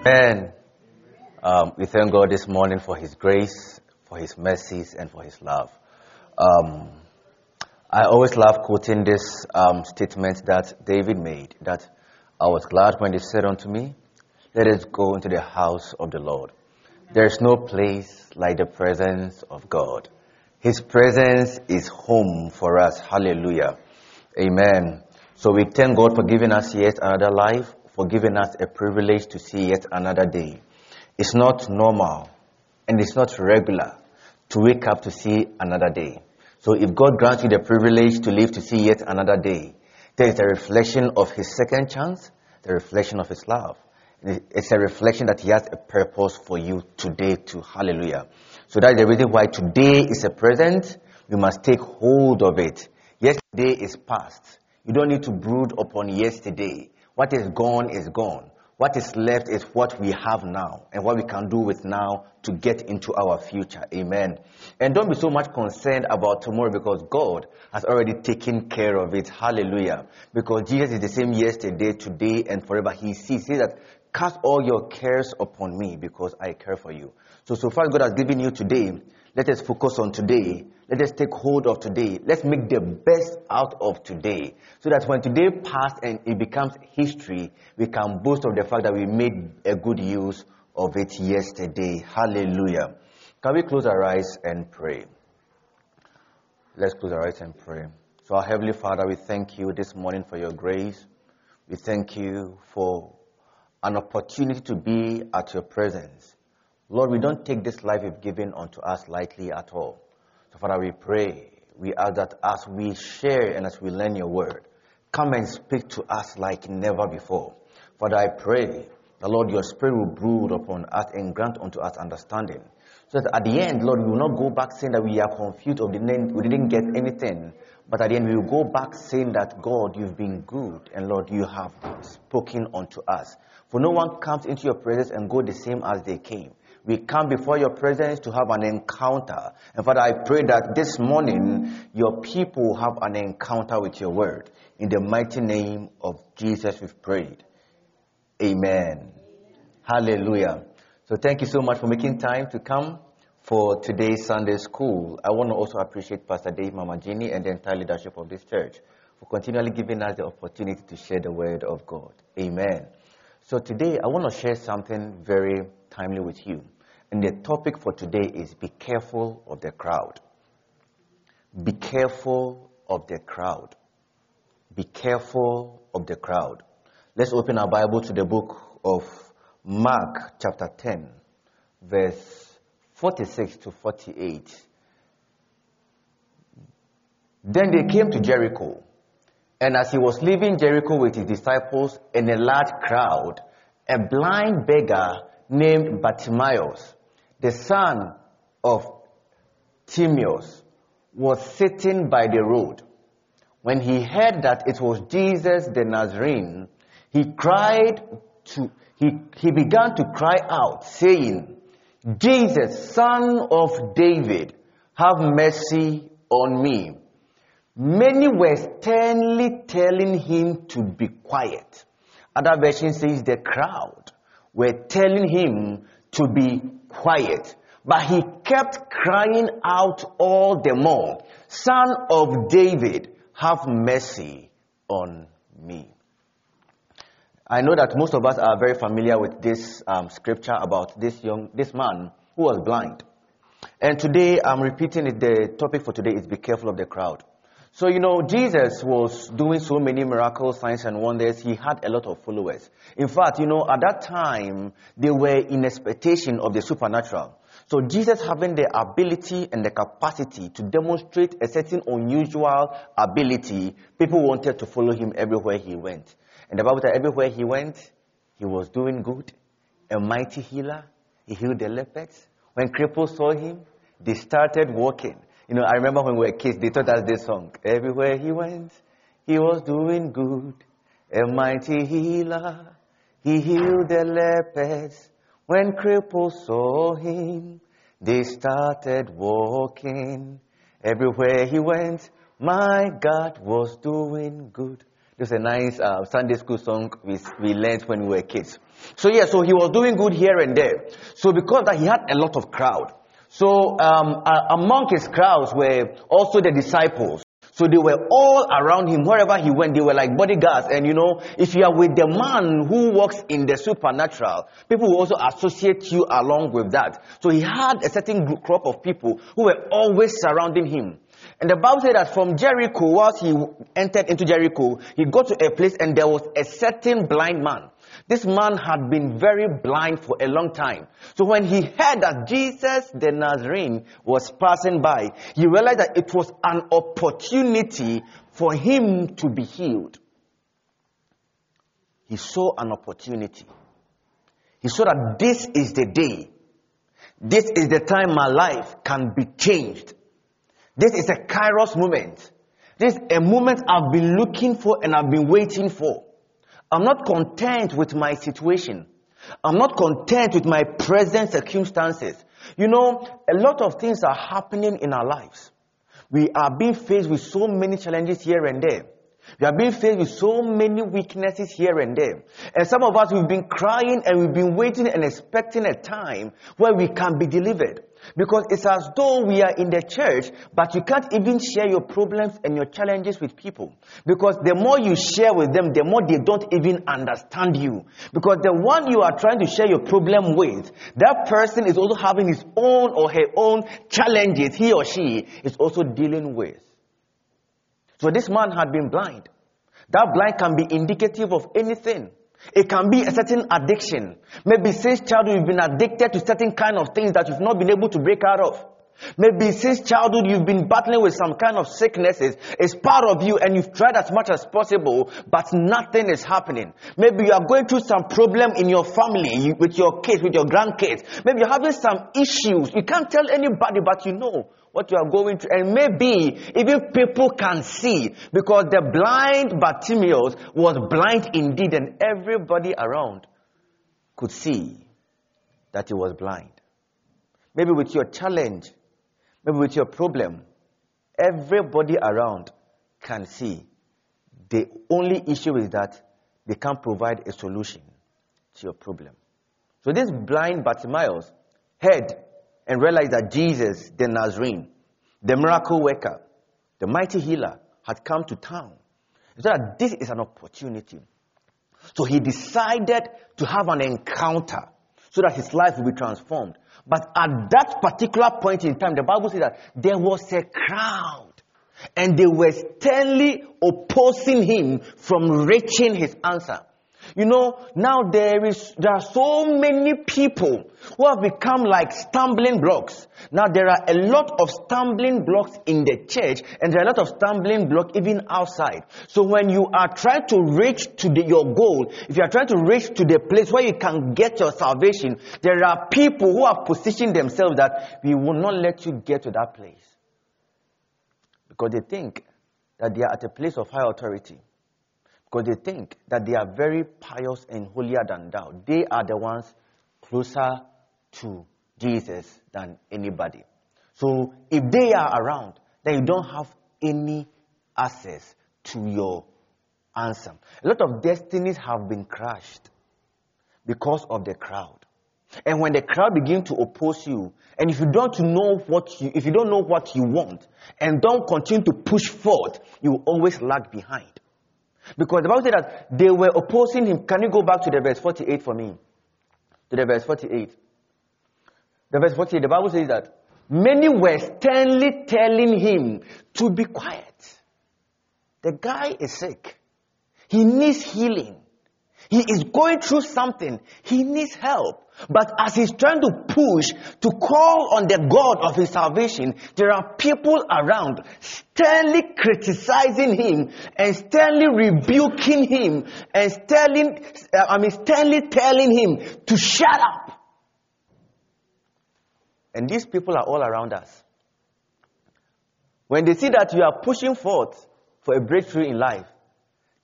Amen. Um, we thank God this morning for His grace, for His mercies, and for His love. Um, I always love quoting this um, statement that David made that I was glad when they said unto me, Let us go into the house of the Lord. There is no place like the presence of God. His presence is home for us. Hallelujah. Amen. So we thank God for giving us yet another life, for giving us a privilege to see yet another day. It's not normal and it's not regular to wake up to see another day. So if God grants you the privilege to live to see yet another day, there is a reflection of His second chance, the reflection of His love. It's a reflection that He has a purpose for you today too. Hallelujah. So that's the reason why today is a present. We must take hold of it. Yesterday is past. You don't need to brood upon yesterday. What is gone is gone. What is left is what we have now and what we can do with now to get into our future. Amen. And don't be so much concerned about tomorrow because God has already taken care of it. Hallelujah. Because Jesus is the same yesterday, today, and forever. He sees. He that cast all your cares upon me because I care for you. So, so far God has given you today, let us focus on today. Let us take hold of today. Let's make the best out of today. So that when today passed and it becomes history, we can boast of the fact that we made a good use of it yesterday. Hallelujah. Can we close our eyes and pray? Let's close our eyes and pray. So, our Heavenly Father, we thank you this morning for your grace. We thank you for an opportunity to be at your presence. Lord, we don't take this life you've given unto us lightly at all. So, Father, we pray, we ask that as we share and as we learn your word, come and speak to us like never before. Father, I pray the Lord, your spirit will brood upon us and grant unto us understanding. So that at the end, Lord, we will not go back saying that we are confused or we didn't get anything. But at the end, we will go back saying that, God, you've been good. And Lord, you have spoken unto us. For no one comes into your presence and go the same as they came. We come before your presence to have an encounter. And Father, I pray that this morning your people have an encounter with your word. In the mighty name of Jesus, we've prayed. Amen. Hallelujah. So thank you so much for making time to come for today's Sunday school. I want to also appreciate Pastor Dave Mamagini and the entire leadership of this church for continually giving us the opportunity to share the word of God. Amen. So today I want to share something very timely with you. And the topic for today is be careful of the crowd. Be careful of the crowd. Be careful of the crowd. Let's open our Bible to the book of Mark, chapter 10, verse 46 to 48. Then they came to Jericho. And as he was leaving Jericho with his disciples and a large crowd, a blind beggar named Bartimaeus, the son of Timaeus, was sitting by the road. When he heard that it was Jesus the Nazarene, he cried to, he, he began to cry out, saying, Jesus, son of David, have mercy on me. Many were sternly telling him to be quiet. Other version says the crowd were telling him to be quiet. But he kept crying out all the more, Son of David, have mercy on me. I know that most of us are very familiar with this um, scripture about this young, this man who was blind. And today I'm repeating it. The topic for today is be careful of the crowd. So, you know, Jesus was doing so many miracles, signs, and wonders. He had a lot of followers. In fact, you know, at that time, they were in expectation of the supernatural. So Jesus having the ability and the capacity to demonstrate a certain unusual ability, people wanted to follow him everywhere he went. And the Bible said everywhere he went, he was doing good, a mighty healer. He healed the lepers. When cripples saw him, they started walking. You know, I remember when we were kids, they taught us this song. Everywhere he went, he was doing good, a mighty healer. He healed the lepers. When cripples saw him, they started walking. Everywhere he went, my God was doing good. This is a nice uh, Sunday school song we, we learned when we were kids. So yeah, so he was doing good here and there. So because that he had a lot of crowd. So um, among his crowds were also the disciples. So they were all around him. Wherever he went, they were like bodyguards. And you know, if you are with the man who works in the supernatural, people will also associate you along with that. So he had a certain group, of people who were always surrounding him. And the Bible said that from Jericho, whilst he entered into Jericho, he got to a place and there was a certain blind man. This man had been very blind for a long time. So when he heard that Jesus the Nazarene was passing by, he realized that it was an opportunity for him to be healed. He saw an opportunity. He saw that this is the day. This is the time my life can be changed. This is a kairos moment. This is a moment I've been looking for and I've been waiting for. I'm not content with my situation. I'm not content with my present circumstances. You know, a lot of things are happening in our lives. We are being faced with so many challenges here and there. We are being faced with so many weaknesses here and there. And some of us, we've been crying and we've been waiting and expecting a time where we can be delivered. Because it's as though we are in the church, but you can't even share your problems and your challenges with people. Because the more you share with them, the more they don't even understand you. Because the one you are trying to share your problem with, that person is also having his own or her own challenges he or she is also dealing with. So this man had been blind. That blind can be indicative of anything. It can be a certain addiction. Maybe since childhood you've been addicted to certain kind of things that you've not been able to break out of. Maybe since childhood you've been battling with some kind of sicknesses. It's part of you and you've tried as much as possible, but nothing is happening. Maybe you are going through some problem in your family, with your kids, with your grandkids. Maybe you're having some issues. You can't tell anybody, but you know what you are going through. And maybe even people can see because the blind Bartimaeus was blind indeed and everybody around could see that he was blind. Maybe with your challenge, maybe with your problem, everybody around can see. The only issue is that they can't provide a solution to your problem. So this blind Bartimaeus heard and realized that Jesus, the Nazarene, the miracle worker, the mighty healer, had come to town. So that this is an opportunity. So he decided to have an encounter so that his life will be transformed. But at that particular point in time, the Bible says that there was a crowd and they were sternly opposing him from reaching his answer. You know, now there is, there are so many people who have become like stumbling blocks. Now there are a lot of stumbling blocks in the church and there are a lot of stumbling blocks even outside. So when you are trying to reach to the, your goal, if you are trying to reach to the place where you can get your salvation, there are people who have positioned themselves that we will not let you get to that place. Because they think that they are at a place of high authority because they think that they are very pious and holier than thou. They are the ones closer to Jesus than anybody. So if they are around, then you don't have any access to your answer. A lot of destinies have been crushed because of the crowd. And when the crowd begin to oppose you, and if you don't know what you, if you don't know what you want, and don't continue to push forward, you will always lag behind. Because the Bible said that they were opposing him. Can you go back to the verse 48 for me? To the verse 48. The verse 48, the Bible says that many were sternly telling him to be quiet. The guy is sick. He needs healing. He is going through something. He needs help. But as he's trying to push to call on the God of his salvation, there are people around sternly criticizing him and sternly rebuking him and sternly, uh, I mean, sternly telling him to shut up. And these people are all around us. When they see that you are pushing forth for a breakthrough in life,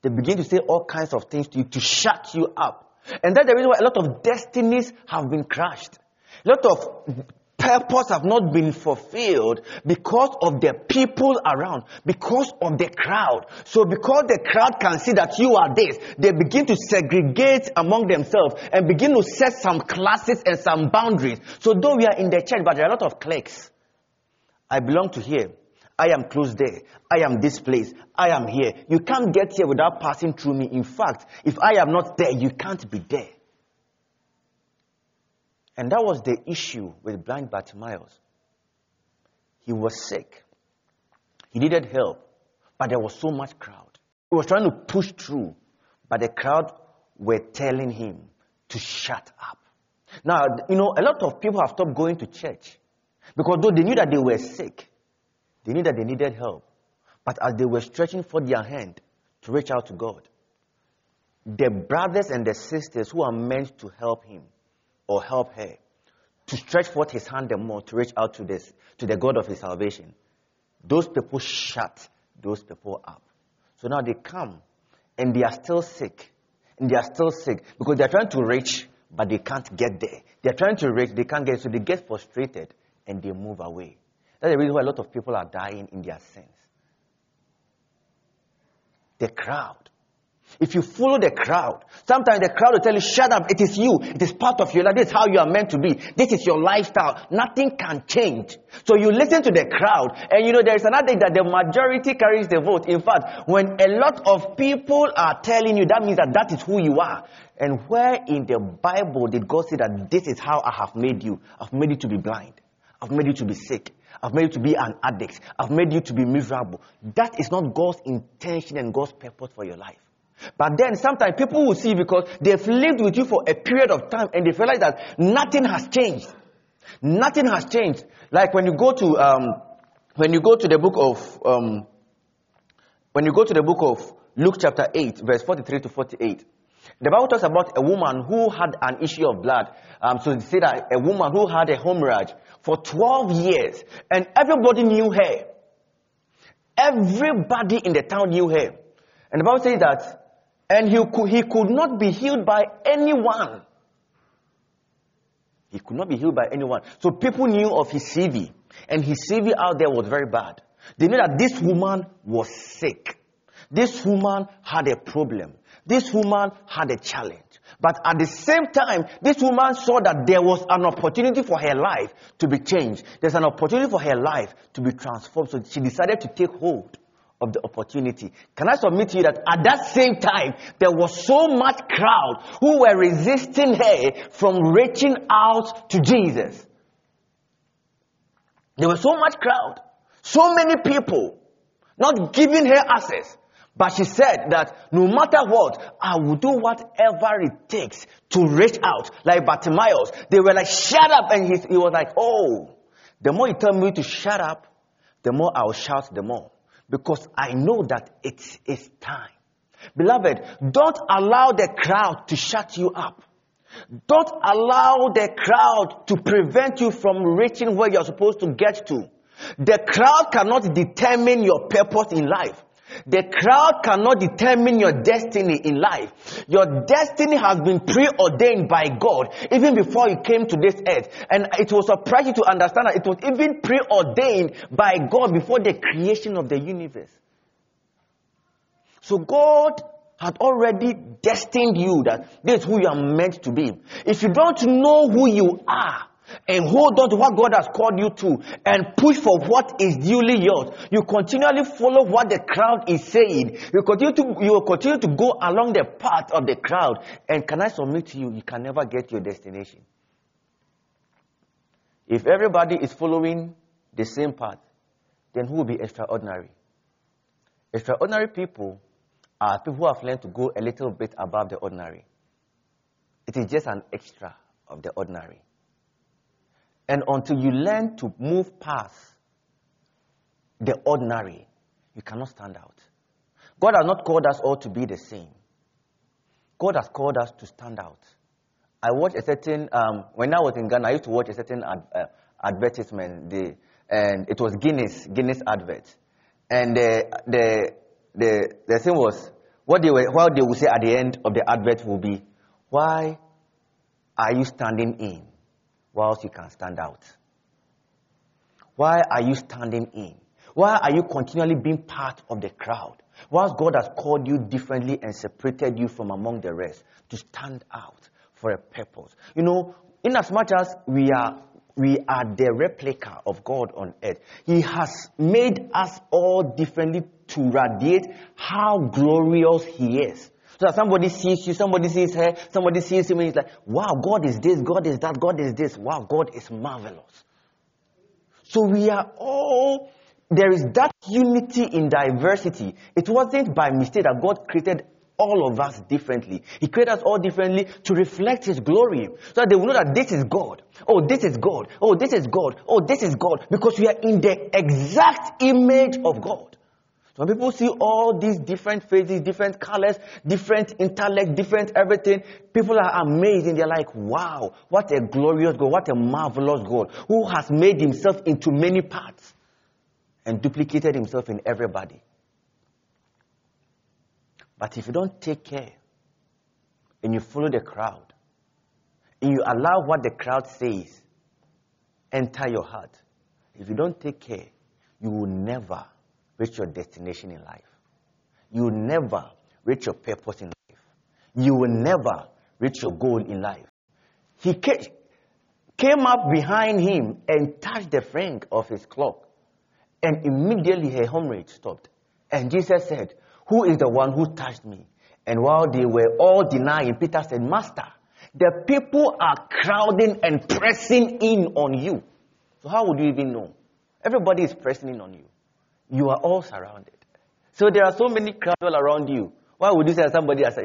they begin to say all kinds of things to you to shut you up. And that's the reason why a lot of destinies have been crushed. A lot of purpose have not been fulfilled because of the people around, because of the crowd. So because the crowd can see that you are this, they begin to segregate among themselves and begin to set some classes and some boundaries. So though we are in the church, but there are a lot of cliques. I belong to here. I am close there. I am this place. I am here. You can't get here without passing through me. In fact, if I am not there, you can't be there. And that was the issue with blind Bartimaeus. He was sick. He needed help, but there was so much crowd. He was trying to push through, but the crowd were telling him to shut up. Now, you know, a lot of people have stopped going to church because though they knew that they were sick, they knew that they needed help. But as they were stretching for their hand to reach out to God, the brothers and the sisters who are meant to help him or help her to stretch forth his hand the more to reach out to this to the God of his salvation, those people shut those people up. So now they come and they are still sick. And they are still sick because they are trying to reach, but they can't get there. They are trying to reach, they can't get, so they get frustrated and they move away. That's the reason why a lot of people are dying in their sins. The crowd. If you follow the crowd, sometimes the crowd will tell you, shut up, it is you, it is part of your life, this is how you are meant to be, this is your lifestyle, nothing can change. So you listen to the crowd, and you know there is another thing that the majority carries the vote. In fact, when a lot of people are telling you, that means that that is who you are. And where in the Bible did God say that this is how I have made you? I've made you to be blind. I've made you to be sick. I've made you to be an addict. I've made you to be miserable. That is not God's intention and God's purpose for your life. But then sometimes people will see because they've lived with you for a period of time and they realize that nothing has changed. Nothing has changed. Like when you go to um, when you go to the book of um, when you go to the book of Luke chapter 8, verse 43 to 48. The Bible talks about a woman who had an issue of blood. Um, so they say that a woman who had a hemorrhage for 12 years, and everybody knew her. Everybody in the town knew her. And the Bible says that, and he could, he could not be healed by anyone. He could not be healed by anyone. So people knew of his CV, and his CV out there was very bad. They knew that this woman was sick. This woman had a problem. This woman had a challenge. But at the same time, this woman saw that there was an opportunity for her life to be changed. There's an opportunity for her life to be transformed. So she decided to take hold of the opportunity. Can I submit to you that at that same time, there was so much crowd who were resisting her from reaching out to Jesus. There was so much crowd, so many people not giving her access. But she said that no matter what, I will do whatever it takes to reach out. Like Bartimaeus, they were like, shut up. And he, he was like, oh, the more you tell me to shut up, the more I'll shout the more. Because I know that it is time. Beloved, don't allow the crowd to shut you up. Don't allow the crowd to prevent you from reaching where you're supposed to get to. The crowd cannot determine your purpose in life. The crowd cannot determine your destiny in life. Your destiny has been preordained by God even before you came to this earth. And it will surprise you to understand that it was even preordained by God before the creation of the universe. So God had already destined you that this is who you are meant to be. If you don't know who you are, and hold on to what God has called you to and push for what is duly yours. You continually follow what the crowd is saying. You continue to, you continue to go along the path of the crowd. And can I submit to you, you can never get your destination. If everybody is following the same path, then who will be extraordinary? Extraordinary people are people who have learned to go a little bit above the ordinary. It is just an extra of the ordinary. And until you learn to move past the ordinary, you cannot stand out. God has not called us all to be the same. God has called us to stand out. I watched a certain, um, when I was in Ghana, I used to watch a certain ad, uh, advertisement, the, and it was Guinness, Guinness advert. And the, the, the, the thing was, what they, were, what they would say at the end of the advert will be, why are you standing in whilst you can stand out? Why are you standing in? Why are you continually being part of the crowd? Whilst God has called you differently and separated you from among the rest to stand out for a purpose. You know, in as much as we are we are the replica of God on earth. He has made us all differently to radiate how glorious He is. So that somebody sees you, somebody sees her, somebody sees him, and he's like, wow, God is this, God is that, God is this. Wow, God is marvelous. So we are all, there is that unity in diversity. It wasn't by mistake that God created all of us differently. He created us all differently to reflect His glory. So that they will know that this is God. Oh, this is God. Oh, this is God. Oh, this is God. Because we are in the exact image of God. When people see all these different faces, different colors, different intellect, different everything, people are amazed and they're like, wow, what a glorious God, what a marvelous God who has made himself into many parts and duplicated himself in everybody. But if you don't take care and you follow the crowd and you allow what the crowd says enter your heart, if you don't take care, you will never reach your destination in life. You will never reach your purpose in life. You will never reach your goal in life. He came up behind him and touched the frank of his cloak. And immediately her hemorrhage stopped. And Jesus said, who is the one who touched me? And while they were all denying, Peter said, Master, the people are crowding and pressing in on you. So how would you even know? Everybody is pressing in on you. You are all surrounded. So there are so many crowds all around you. Why would you say somebody has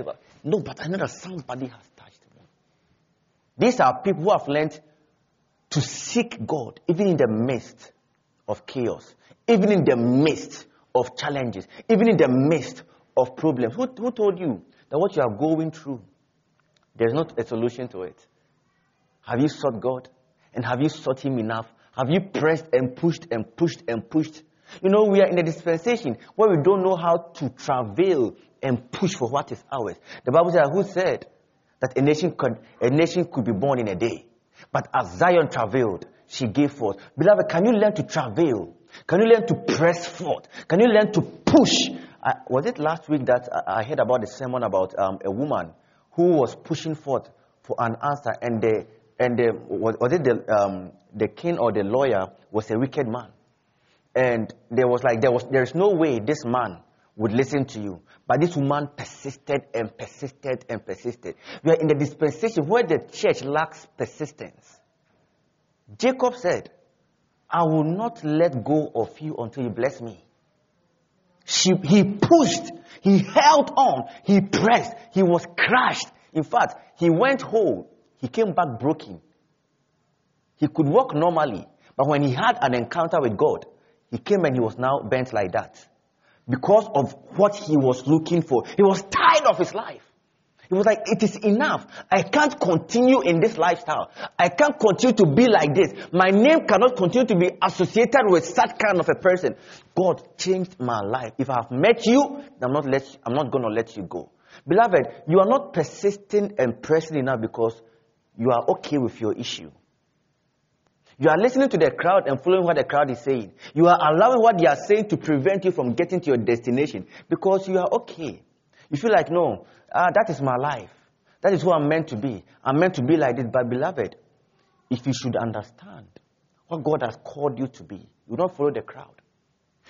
No, but I know that somebody has touched me. These are people who have learned to seek God even in the midst of chaos, even in the midst of challenges, even in the midst of problems. Who, who told you that what you are going through, there's not a solution to it? Have you sought God? And have you sought Him enough? Have you pressed and pushed and pushed and pushed? You know, we are in a dispensation where we don't know how to travail and push for what is ours. The Bible says, who said that a nation could, a nation could be born in a day? But as Zion travailed, she gave forth. Beloved, can you learn to travail? Can you learn to press forth? Can you learn to push? Was it last week that I, I heard about a sermon about um, a woman who was pushing forth for an answer, and the and the, was, was it the um, the king or the lawyer was a wicked man, and there was like there was there is no way this man would listen to you. But this woman persisted and persisted and persisted. We are in the dispensation where the church lacks persistence. Jacob said, I will not let go of you until you bless me. She, he pushed, he held on, he pressed, he was crushed. In fact, he went home, he came back broken. He could walk normally, but when he had an encounter with God, he came and he was now bent like that. Because of what he was looking for. He was tired of his life. He was like, it is enough. I can't continue in this lifestyle. I can't continue to be like this. My name cannot continue to be associated with such kind of a person. God changed my life. If I have met you, I'm not let, I'm not going to let you go. Beloved, you are not persisting and pressing enough because you are okay with your issue. You are listening to the crowd and following what the crowd is saying. You are allowing what they are saying to prevent you from getting to your destination because you are okay. You feel like, no, uh, that is my life. That is who I'm meant to be. I'm meant to be like this. But, beloved, if you should understand what God has called you to be, you don't follow the crowd.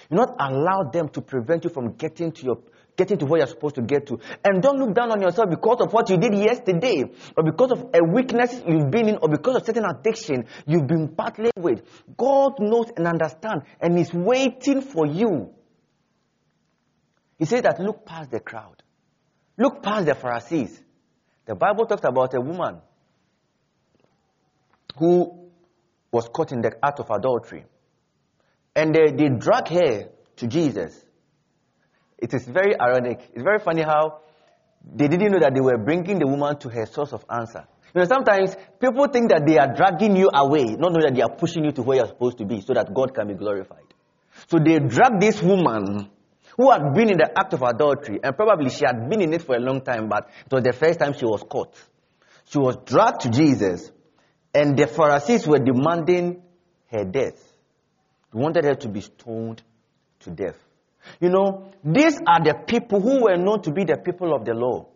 You not allow them to prevent you from getting to your getting to where you're supposed to get to. And don't look down on yourself because of what you did yesterday, or because of a weakness you've been in, or because of certain addiction you've been battling with. God knows and understands, and is waiting for you. He says that look past the crowd. Look past the Pharisees. The Bible talks about a woman who was caught in the act of adultery. And they, they drag her to Jesus. It is very ironic. It's very funny how they didn't know that they were bringing the woman to her source of answer. You know, sometimes people think that they are dragging you away, not knowing that they are pushing you to where you're supposed to be so that God can be glorified. So they drag this woman who had been in the act of adultery, and probably she had been in it for a long time, but it was the first time she was caught. She was dragged to Jesus, and the Pharisees were demanding her death. They wanted her to be stoned to death. You know, these are the people who were known to be the people of the law.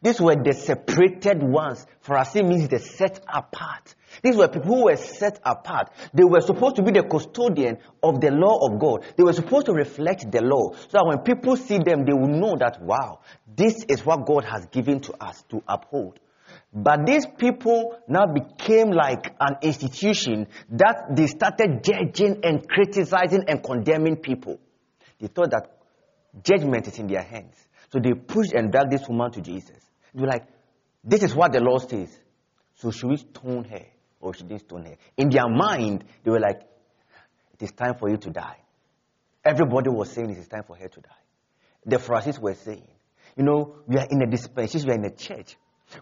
These were the separated ones. Pharisee means the set apart. These were people who were set apart. They were supposed to be the custodian of the law of God. They were supposed to reflect the law. So that when people see them, they will know that, wow, this is what God has given to us to uphold. But these people now became like an institution that they started judging and criticizing and condemning people. They thought that judgment is in their hands. So they pushed and dragged this woman to Jesus. They were like, this is what the law says. So should we stone her or should we stone her? In their mind, they were like, it is time for you to die. Everybody was saying it is time for her to die. The Pharisees were saying, you know, we are in a dispensation, we are in a church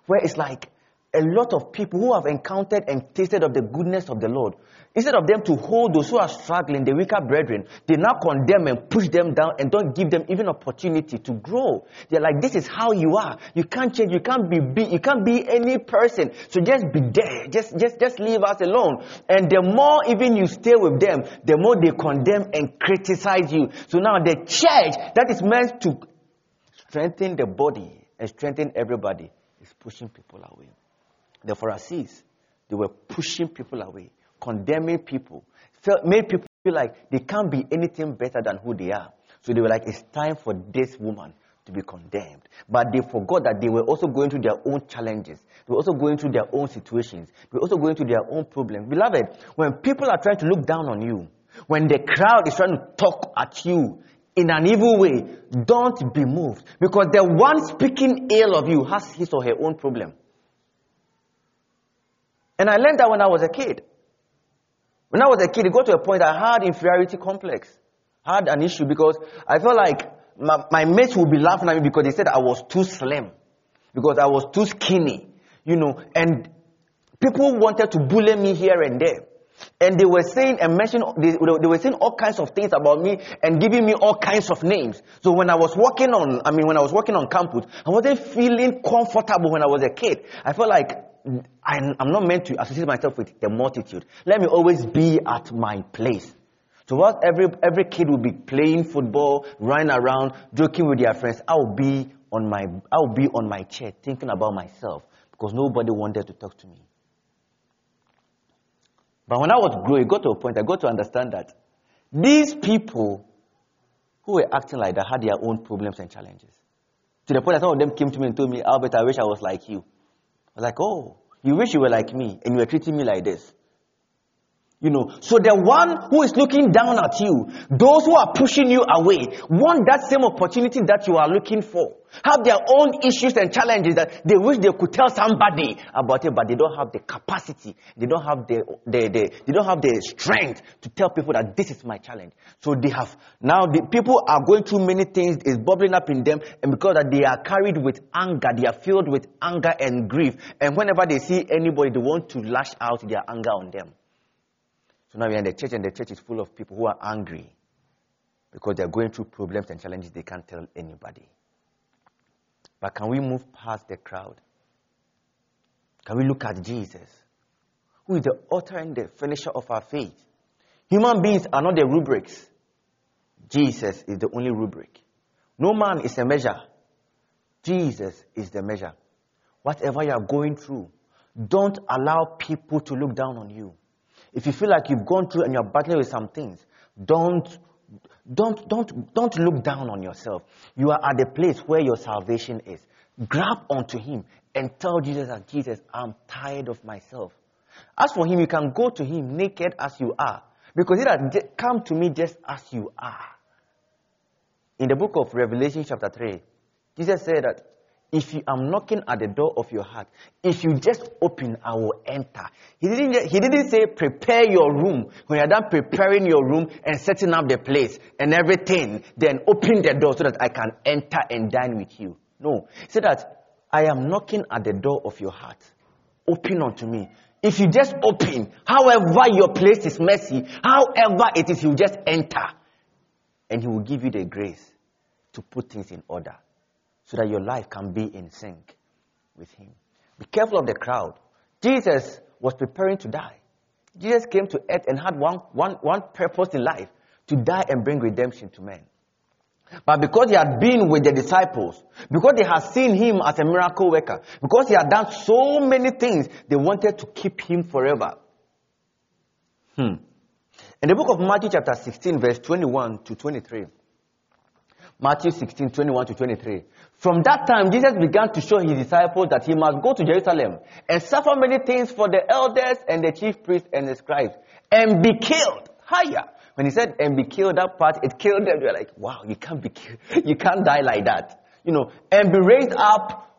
where it's like a lot of people who have encountered and tasted of the goodness of the Lord, instead of them to hold those who are struggling, the weaker brethren, they now condemn and push them down and don't give them even opportunity to grow. They're like, this is how you are. You can't change. You can't be, be you can't be any person. So just be there. Just, just, just leave us alone. And the more even you stay with them, the more they condemn and criticize you. So now the church that is meant to strengthen the body and strengthen everybody is pushing people away the Pharisees, they were pushing people away, condemning people, felt, made people feel like they can't be anything better than who they are. So they were like, it's time for this woman to be condemned. But they forgot that they were also going through their own challenges. They were also going through their own situations. They were also going through their own problems. Beloved, when people are trying to look down on you, when the crowd is trying to talk at you in an evil way, don't be moved. Because the one speaking ill of you has his or her own problem. And I learned that when I was a kid. When I was a kid, it got to a point I had inferiority complex. Had an issue because I felt like my, my mates would be laughing at me because they said I was too slim. Because I was too skinny. You know, and people wanted to bully me here and there. And they were saying and mentioning, they, they, were saying all kinds of things about me and giving me all kinds of names. So when I was working on, I mean, when I was working on campus, I wasn't feeling comfortable when I was a kid. I felt like I'm not meant to associate myself with the multitude. Let me always be at my place. So whilst every, every kid will be playing football, running around, joking with their friends, I'll be on my, I'll be on my chair thinking about myself because nobody wanted to talk to me. But when I was growing, it got to a point, I got to understand that these people who were acting like that had their own problems and challenges. To the point that some of them came to me and told me, Albert, I wish I was like you. I was like, oh, you wish you were like me and you were treating me like this. You know, so the one who is looking down at you, those who are pushing you away, want that same opportunity that you are looking for. Have their own issues and challenges that they wish they could tell somebody about it, but they don't have the capacity. They don't have the, the, the they don't have the strength to tell people that this is my challenge. So they have, now the people are going through many things, is bubbling up in them, and because that they are carried with anger, they are filled with anger and grief. And whenever they see anybody, they want to lash out their anger on them. So now we're in the church, and the church is full of people who are angry because they're going through problems and challenges they can't tell anybody. But can we move past the crowd? Can we look at Jesus, who is the author and the finisher of our faith? Human beings are not the rubrics. Jesus is the only rubric. No man is a measure. Jesus is the measure. Whatever you are going through, don't allow people to look down on you. If you feel like you've gone through and you're battling with some things, don't, don't, don't, don't look down on yourself. You are at the place where your salvation is. Grab onto Him and tell Jesus Jesus, I'm tired of myself. As for Him, you can go to Him naked as you are. Because He has come to me just as you are. In the book of Revelation chapter 3, Jesus said that if you, I'm knocking at the door of your heart, if you just open, I will enter. He didn't, he didn't say prepare your room. When you're done preparing your room and setting up the place and everything, then open the door so that I can enter and dine with you. No. He said that I am knocking at the door of your heart. Open unto me. If you just open, however your place is messy, however it is, you just enter. And he will give you the grace to put things in order so that your life can be in sync with Him. Be careful of the crowd. Jesus was preparing to die. Jesus came to earth and had one, one, one purpose in life to die and bring redemption to men. But because he had been with the disciples, because they had seen him as a miracle worker, because he had done so many things, they wanted to keep him forever. Hmm. In the book of Matthew, chapter 16, verse 21 to 23, Matthew 16, 21 to 23. From that time, Jesus began to show his disciples that he must go to Jerusalem and suffer many things for the elders and the chief priests and the scribes and be killed. Higher. When he said and be killed, that part, it killed them. They were like, wow, you can't be killed. You can't die like that. You know, and be raised up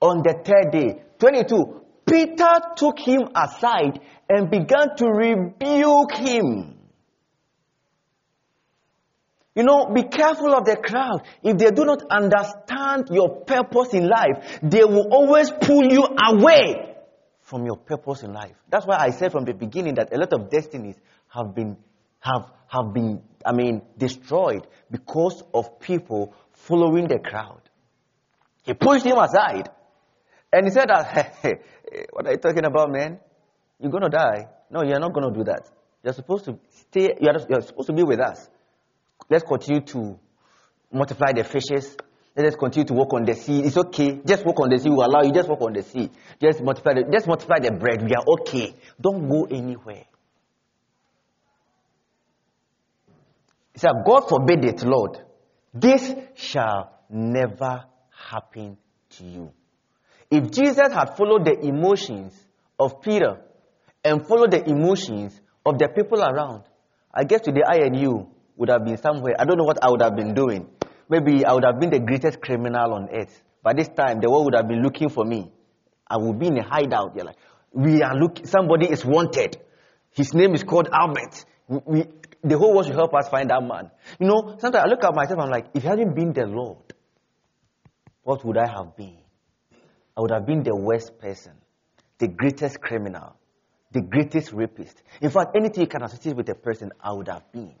on the third day. 22. Peter took him aside and began to rebuke him. You know, be careful of the crowd. If they do not understand your purpose in life, they will always pull you away from your purpose in life. That's why I said from the beginning that a lot of destinies have been, have, have been, I mean, destroyed because of people following the crowd. He pushed him aside. And he said that, hey, what are you talking about, man? You're going to die. No, you're not going to do that. You're supposed to stay, you're, you're supposed to be with us. Let's continue to multiply the fishes. Let us continue to walk on the sea. It's okay. Just walk on the sea. We allow you. Just walk on the sea. Just multiply the, just multiply the bread. We are okay. Don't go anywhere. He said, God forbid it, Lord. This shall never happen to you. If Jesus had followed the emotions of Peter and followed the emotions of the people around, I guess today I and you would have been somewhere. I don't know what I would have been doing. Maybe I would have been the greatest criminal on earth. By this time, the world would have been looking for me. I would be in a hideout. You're like, we are looking, somebody is wanted. His name is called Albert. We, the whole world should help us find that man. You know, sometimes I look at myself, I'm like, if it hadn't been the Lord, what would I have been? I would have been the worst person, the greatest criminal, the greatest rapist. In fact, anything you can associate with a person, I would have been.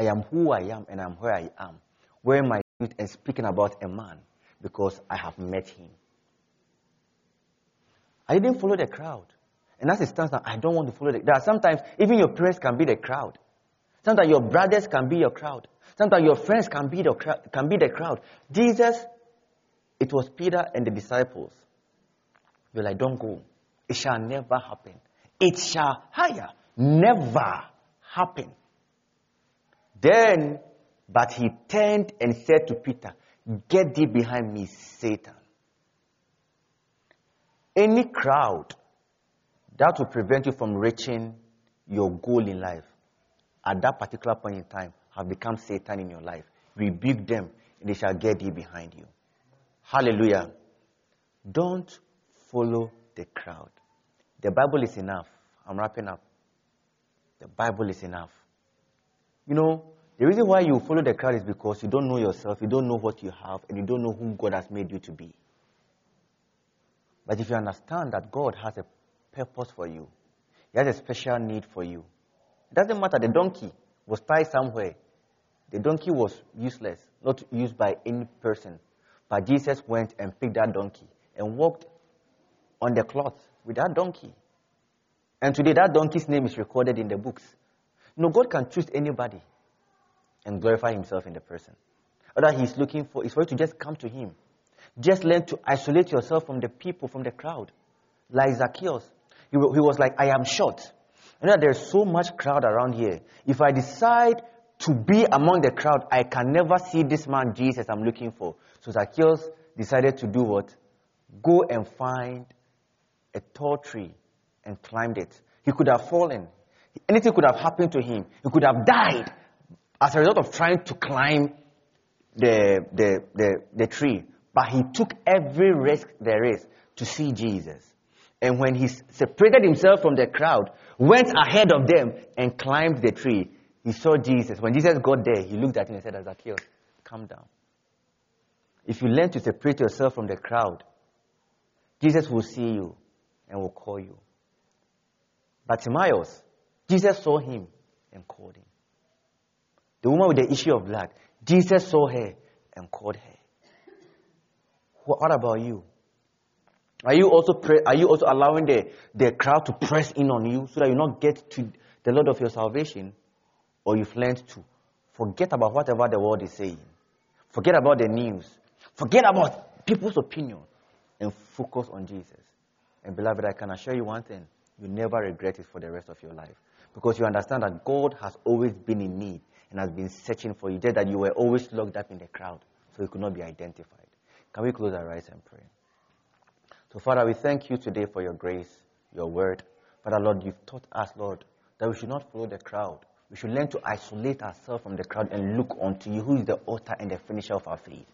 I am who I am and I'm where I am, wearing my suit and speaking about a man because I have met him. I didn't follow the crowd. And that's the stance that I don't want to follow. The, there are sometimes, even your parents can be the crowd. Sometimes your brothers can be your crowd. Sometimes your friends can be the, can be the crowd. Jesus, it was Peter and the disciples. You're like, don't go. It shall never happen. It shall higher never happen. Then, but he turned and said to Peter, Get thee behind me, Satan. Any crowd that will prevent you from reaching your goal in life at that particular point in time have become Satan in your life. Rebuke them, and they shall get thee behind you. Hallelujah. Don't follow the crowd. The Bible is enough. I'm wrapping up. The Bible is enough. You know, the reason why you follow the crowd is because you don't know yourself, you don't know what you have, and you don't know whom God has made you to be. But if you understand that God has a purpose for you, He has a special need for you, it doesn't matter. The donkey was tied somewhere. The donkey was useless, not used by any person. But Jesus went and picked that donkey and walked on the cloth with that donkey. And today, that donkey's name is recorded in the books. Know, God can choose anybody and glorify himself in the person. All that he's looking for is for you to just come to him. Just learn to isolate yourself from the people, from the crowd. Like Zacchaeus. He, he was like, I am short. You know, there's so much crowd around here. If I decide to be among the crowd, I can never see this man Jesus I'm looking for. So Zacchaeus decided to do what? Go and find a tall tree and climbed it. He could have fallen. Anything could have happened to him. He could have died as a result of trying to climb the, the, the, the tree. but he took every risk there is to see Jesus. And when he separated himself from the crowd, went ahead of them and climbed the tree, he saw Jesus. When Jesus got there, he looked at him and said, Zacchaeus, come down. If you learn to separate yourself from the crowd, Jesus will see you and will call you. But Timaeus, Jesus saw him and called him. The woman with the issue of blood, Jesus saw her and called her. What about you? Are you also are you also allowing the, the crowd to press in on you so that you not get to the Lord of your salvation? Or you've learned to forget about whatever the world is saying. Forget about the news. Forget about people's opinion and focus on Jesus. And beloved, I can assure you one thing. You never regret it for the rest of your life. Because you understand that God has always been in need and has been searching for you. Just that you were always locked up in the crowd, so you could not be identified. Can we close our eyes and pray? So, Father, we thank you today for your grace, your word. Father, Lord, you've taught us, Lord, that we should not follow the crowd. We should learn to isolate ourselves from the crowd and look unto you, who is the author and the finisher of our faith.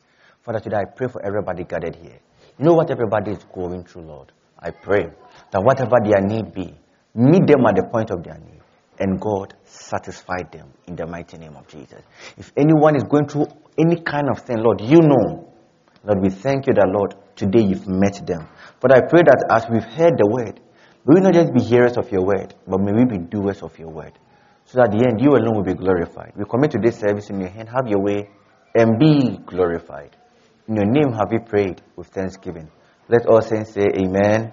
Father, today I pray for everybody gathered here. You know what everybody is going through, Lord. I pray that whatever their need be, meet them at the point of their need, and God satisfied them in the mighty name of Jesus. If anyone is going through any kind of thing, Lord, you know. Lord, we thank you that, Lord, today you've met them. But I pray that as we've heard the word, we will not just be hearers of your word, but may we be doers of your word. So that at the end, you alone will be glorified. We commit to this service in your hand. Have your way and be glorified. In your name have we prayed with thanksgiving. Let all saints say amen.